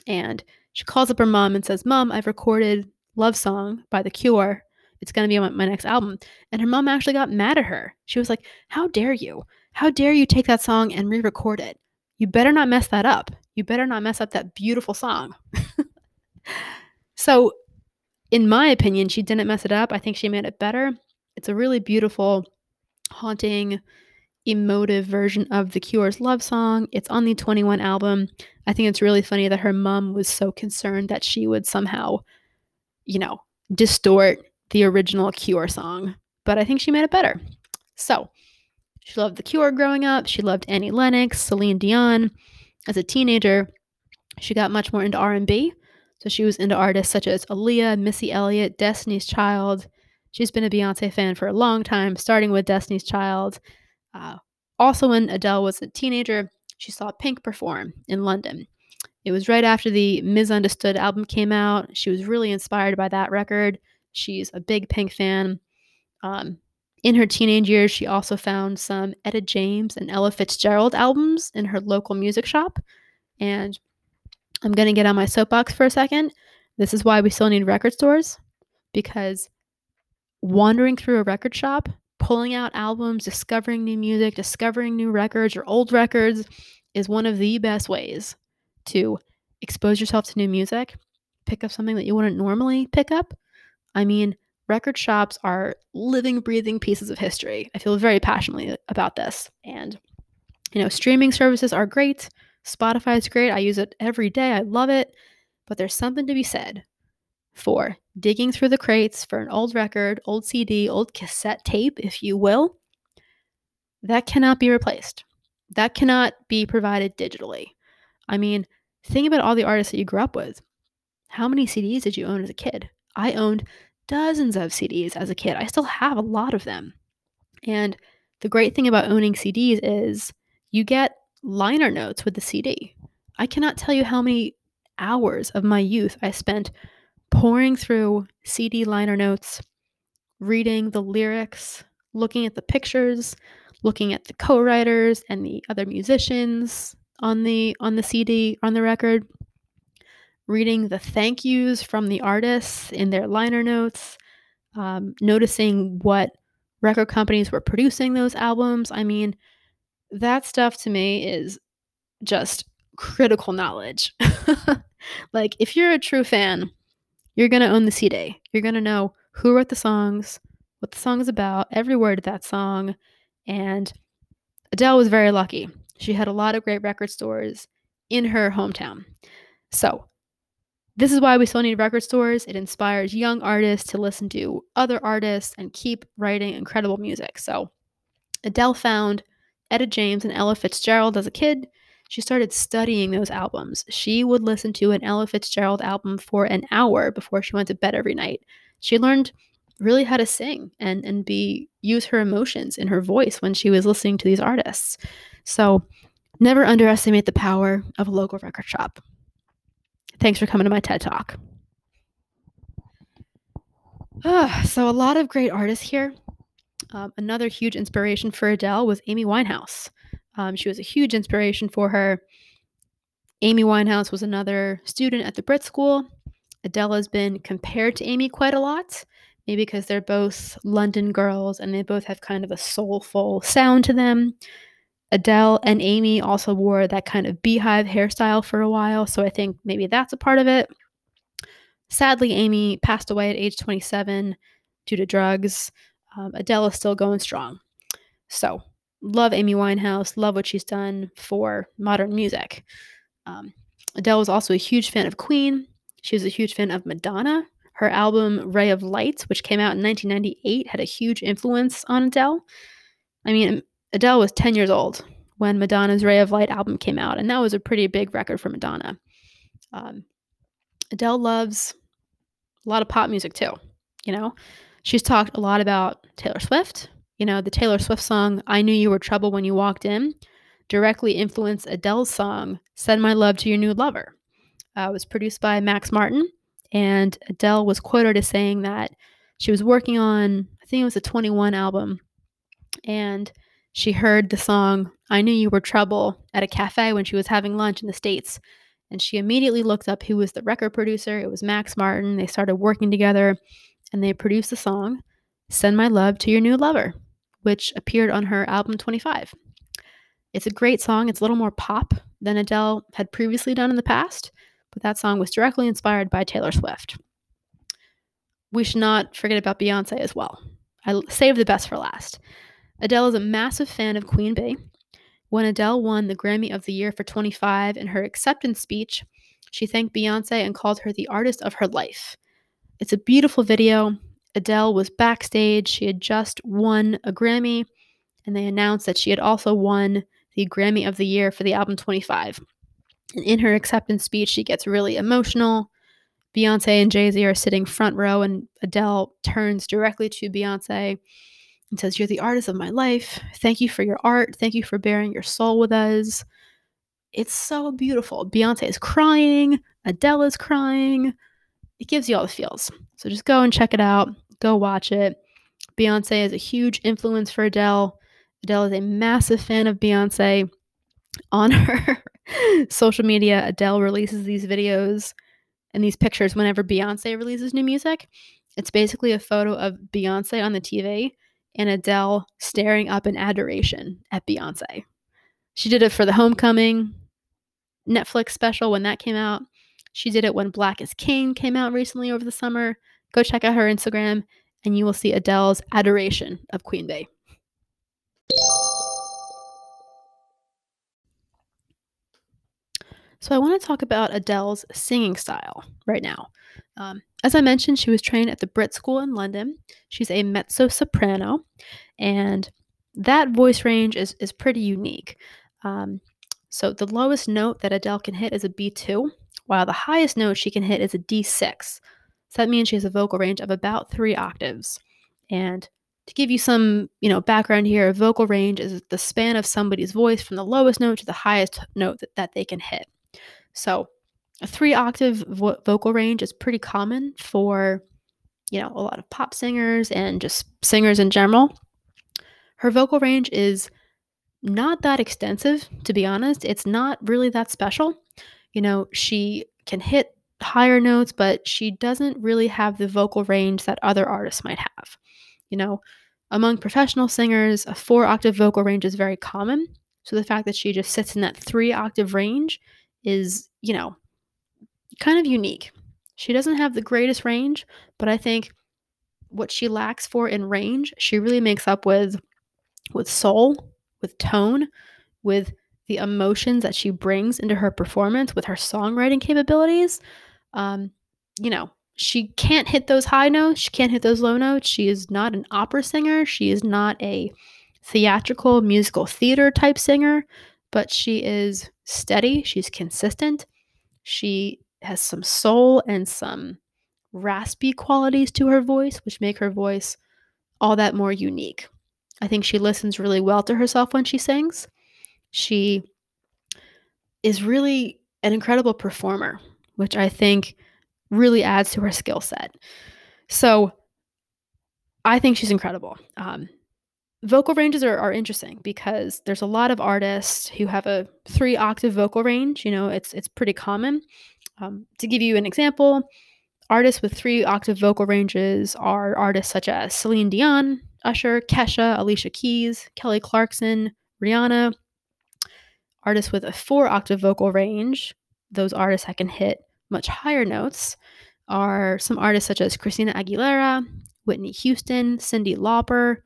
And she calls up her mom and says, Mom, I've recorded Love Song by The Cure. It's going to be on my next album. And her mom actually got mad at her. She was like, How dare you? How dare you take that song and re record it? You better not mess that up. You better not mess up that beautiful song. so, in my opinion, she didn't mess it up. I think she made it better. It's a really beautiful, haunting, emotive version of The Cure's love song. It's on the 21 album. I think it's really funny that her mom was so concerned that she would somehow, you know, distort the original Cure song. But I think she made it better. So, she loved The Cure growing up. She loved Annie Lennox, Celine Dion. As a teenager, she got much more into R&B. So she was into artists such as Aaliyah, Missy Elliott, Destiny's Child. She's been a Beyonce fan for a long time, starting with Destiny's Child. Uh, also, when Adele was a teenager, she saw Pink perform in London. It was right after the Misunderstood album came out. She was really inspired by that record. She's a big Pink fan. Um, in her teenage years, she also found some Etta James and Ella Fitzgerald albums in her local music shop. And I'm going to get on my soapbox for a second. This is why we still need record stores because wandering through a record shop, pulling out albums, discovering new music, discovering new records or old records is one of the best ways to expose yourself to new music, pick up something that you wouldn't normally pick up. I mean, record shops are living, breathing pieces of history. I feel very passionately about this. And, you know, streaming services are great. Spotify is great. I use it every day. I love it. But there's something to be said for digging through the crates for an old record, old CD, old cassette tape, if you will. That cannot be replaced. That cannot be provided digitally. I mean, think about all the artists that you grew up with. How many CDs did you own as a kid? I owned dozens of CDs as a kid. I still have a lot of them. And the great thing about owning CDs is you get liner notes with the CD. I cannot tell you how many hours of my youth I spent pouring through CD liner notes, reading the lyrics, looking at the pictures, looking at the co-writers and the other musicians on the on the CD on the record, reading the thank yous from the artists in their liner notes, um, noticing what record companies were producing those albums. I mean, that stuff to me is just critical knowledge. like, if you're a true fan, you're going to own the CD. You're going to know who wrote the songs, what the song is about, every word of that song. And Adele was very lucky. She had a lot of great record stores in her hometown. So, this is why we still need record stores. It inspires young artists to listen to other artists and keep writing incredible music. So, Adele found Etta James and Ella Fitzgerald as a kid. She started studying those albums. She would listen to an Ella Fitzgerald album for an hour before she went to bed every night. She learned really how to sing and and be use her emotions in her voice when she was listening to these artists. So, never underestimate the power of a local record shop. Thanks for coming to my TED Talk. Uh, so, a lot of great artists here. Um, another huge inspiration for Adele was Amy Winehouse. Um, she was a huge inspiration for her. Amy Winehouse was another student at the Brit School. Adele has been compared to Amy quite a lot, maybe because they're both London girls and they both have kind of a soulful sound to them. Adele and Amy also wore that kind of beehive hairstyle for a while, so I think maybe that's a part of it. Sadly, Amy passed away at age 27 due to drugs. Um, Adele is still going strong. So, love Amy Winehouse, love what she's done for modern music. Um, Adele was also a huge fan of Queen. She was a huge fan of Madonna. Her album Ray of Light, which came out in 1998, had a huge influence on Adele. I mean, Adele was 10 years old when Madonna's Ray of Light album came out, and that was a pretty big record for Madonna. Um, Adele loves a lot of pop music too. You know, she's talked a lot about Taylor Swift. You know, the Taylor Swift song "I Knew You Were Trouble When You Walked In" directly influenced Adele's song "Send My Love to Your New Lover." Uh, it was produced by Max Martin, and Adele was quoted as saying that she was working on, I think it was a 21 album, and she heard the song I Knew You Were Trouble at a cafe when she was having lunch in the States. And she immediately looked up who was the record producer. It was Max Martin. They started working together and they produced the song Send My Love to Your New Lover, which appeared on her album 25. It's a great song. It's a little more pop than Adele had previously done in the past, but that song was directly inspired by Taylor Swift. We should not forget about Beyonce as well. I saved the best for last. Adele is a massive fan of Queen Bey. When Adele won the Grammy of the Year for 25 in her acceptance speech, she thanked Beyonce and called her the artist of her life. It's a beautiful video. Adele was backstage. She had just won a Grammy, and they announced that she had also won the Grammy of the Year for the album 25. And in her acceptance speech, she gets really emotional. Beyonce and Jay Z are sitting front row, and Adele turns directly to Beyonce and says, You're the artist of my life. Thank you for your art. Thank you for bearing your soul with us. It's so beautiful. Beyonce is crying. Adele is crying. It gives you all the feels. So just go and check it out. Go watch it. Beyonce is a huge influence for Adele. Adele is a massive fan of Beyonce. On her social media, Adele releases these videos and these pictures whenever Beyonce releases new music. It's basically a photo of Beyonce on the TV and Adele staring up in adoration at Beyonce. She did it for the Homecoming Netflix special when that came out. She did it when Black is King came out recently over the summer. Go check out her Instagram and you will see Adele's adoration of Queen Bey. So, I want to talk about Adele's singing style right now. Um, as I mentioned, she was trained at the Brit School in London. She's a mezzo soprano, and that voice range is, is pretty unique. Um, so, the lowest note that Adele can hit is a B2, while the highest note she can hit is a D6. So, that means she has a vocal range of about three octaves. And to give you some, you know, background here, a vocal range is the span of somebody's voice from the lowest note to the highest note that, that they can hit. So, a three octave vo- vocal range is pretty common for, you know, a lot of pop singers and just singers in general. Her vocal range is not that extensive, to be honest. It's not really that special. You know, she can hit higher notes, but she doesn't really have the vocal range that other artists might have. You know, among professional singers, a four octave vocal range is very common. So the fact that she just sits in that three octave range is, you know, kind of unique. She doesn't have the greatest range, but I think what she lacks for in range, she really makes up with with soul, with tone, with the emotions that she brings into her performance, with her songwriting capabilities. Um, you know, she can't hit those high notes, she can't hit those low notes. She is not an opera singer, she is not a theatrical musical theater type singer, but she is steady, she's consistent. She has some soul and some raspy qualities to her voice, which make her voice all that more unique. I think she listens really well to herself when she sings. She is really an incredible performer, which I think really adds to her skill set. So I think she's incredible. Um, vocal ranges are, are interesting because there's a lot of artists who have a three octave vocal range. You know, it's it's pretty common. Um, to give you an example, artists with three octave vocal ranges are artists such as Celine Dion, Usher, Kesha, Alicia Keys, Kelly Clarkson, Rihanna. Artists with a four octave vocal range, those artists that can hit much higher notes, are some artists such as Christina Aguilera, Whitney Houston, Cyndi Lauper.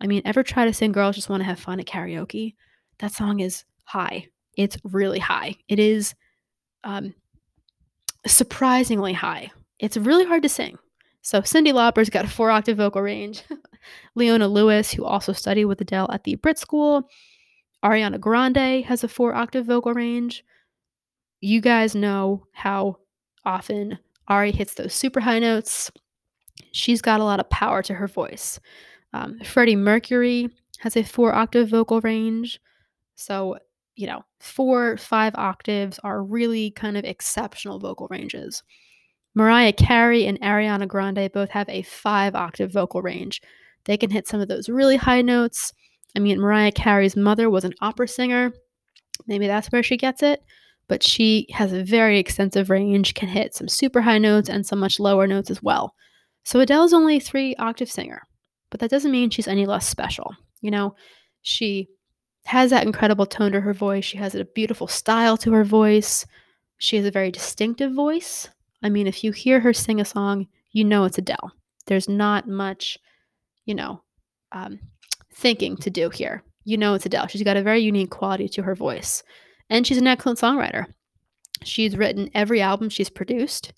I mean, ever try to sing Girls Just Want to Have Fun at karaoke? That song is high. It's really high. It is um, surprisingly high. It's really hard to sing. So Cyndi Lauper's got a four octave vocal range. Leona Lewis, who also studied with Adele at the Brit School. Ariana Grande has a four octave vocal range. You guys know how often Ari hits those super high notes. She's got a lot of power to her voice. Um, Freddie Mercury has a four octave vocal range. So you know, four, five octaves are really kind of exceptional vocal ranges. Mariah Carey and Ariana Grande both have a five octave vocal range. They can hit some of those really high notes. I mean, Mariah Carey's mother was an opera singer. Maybe that's where she gets it. But she has a very extensive range, can hit some super high notes and some much lower notes as well. So Adele's only a three octave singer, but that doesn't mean she's any less special. You know, she has that incredible tone to her voice. She has a beautiful style to her voice. She has a very distinctive voice. I mean, if you hear her sing a song, you know it's Adele. There's not much, you know, um, thinking to do here. You know it's Adele. She's got a very unique quality to her voice. And she's an excellent songwriter. She's written every album she's produced.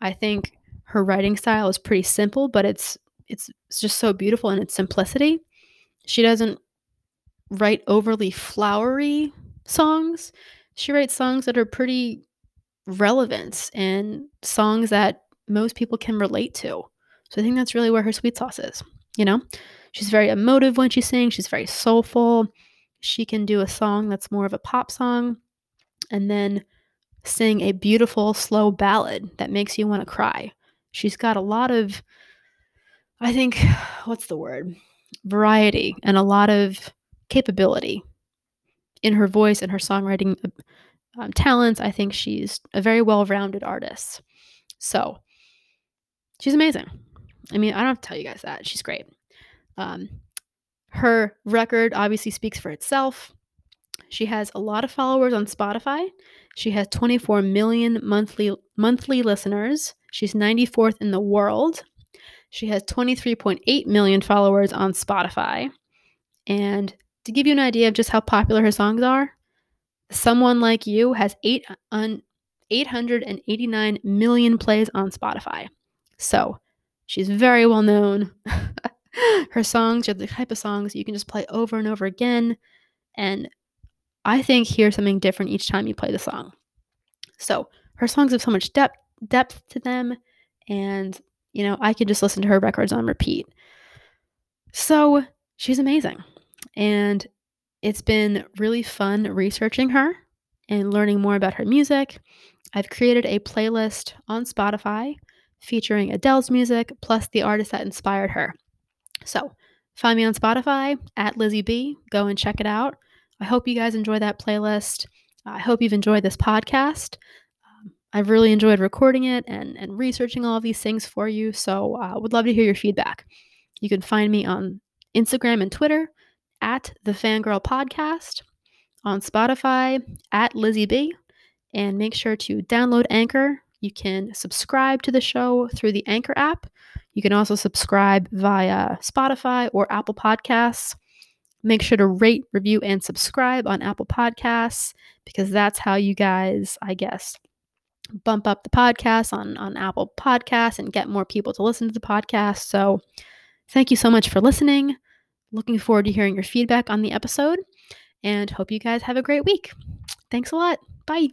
I think her writing style is pretty simple, but it's it's, it's just so beautiful in its simplicity. She doesn't write overly flowery songs. She writes songs that are pretty relevance and songs that most people can relate to. So I think that's really where her sweet sauce is. You know, she's very emotive when she sings, she's very soulful. She can do a song that's more of a pop song and then sing a beautiful, slow ballad that makes you want to cry. She's got a lot of, I think, what's the word? Variety and a lot of capability in her voice and her songwriting um, talents. I think she's a very well rounded artist. So she's amazing. I mean, I don't have to tell you guys that. She's great. Um, her record obviously speaks for itself. She has a lot of followers on Spotify. She has 24 million monthly monthly listeners. She's 94th in the world. She has 23.8 million followers on Spotify. And to give you an idea of just how popular her songs are, Someone Like You has eight un, 889 million plays on Spotify. So she's very well known. her songs are the type of songs you can just play over and over again. And I think hear something different each time you play the song. So her songs have so much depth depth to them, and you know, I could just listen to her records on repeat. So she's amazing. And it's been really fun researching her and learning more about her music. I've created a playlist on Spotify featuring Adele's music plus the artists that inspired her. So find me on Spotify at Lizzy B. Go and check it out. I hope you guys enjoy that playlist. I hope you've enjoyed this podcast. Um, I've really enjoyed recording it and, and researching all of these things for you. So I uh, would love to hear your feedback. You can find me on Instagram and Twitter at the Fangirl Podcast, on Spotify at Lizzy B, and make sure to download Anchor. You can subscribe to the show through the Anchor app. You can also subscribe via Spotify or Apple Podcasts. Make sure to rate, review, and subscribe on Apple Podcasts because that's how you guys, I guess, bump up the podcast on, on Apple Podcasts and get more people to listen to the podcast. So, thank you so much for listening. Looking forward to hearing your feedback on the episode and hope you guys have a great week. Thanks a lot. Bye.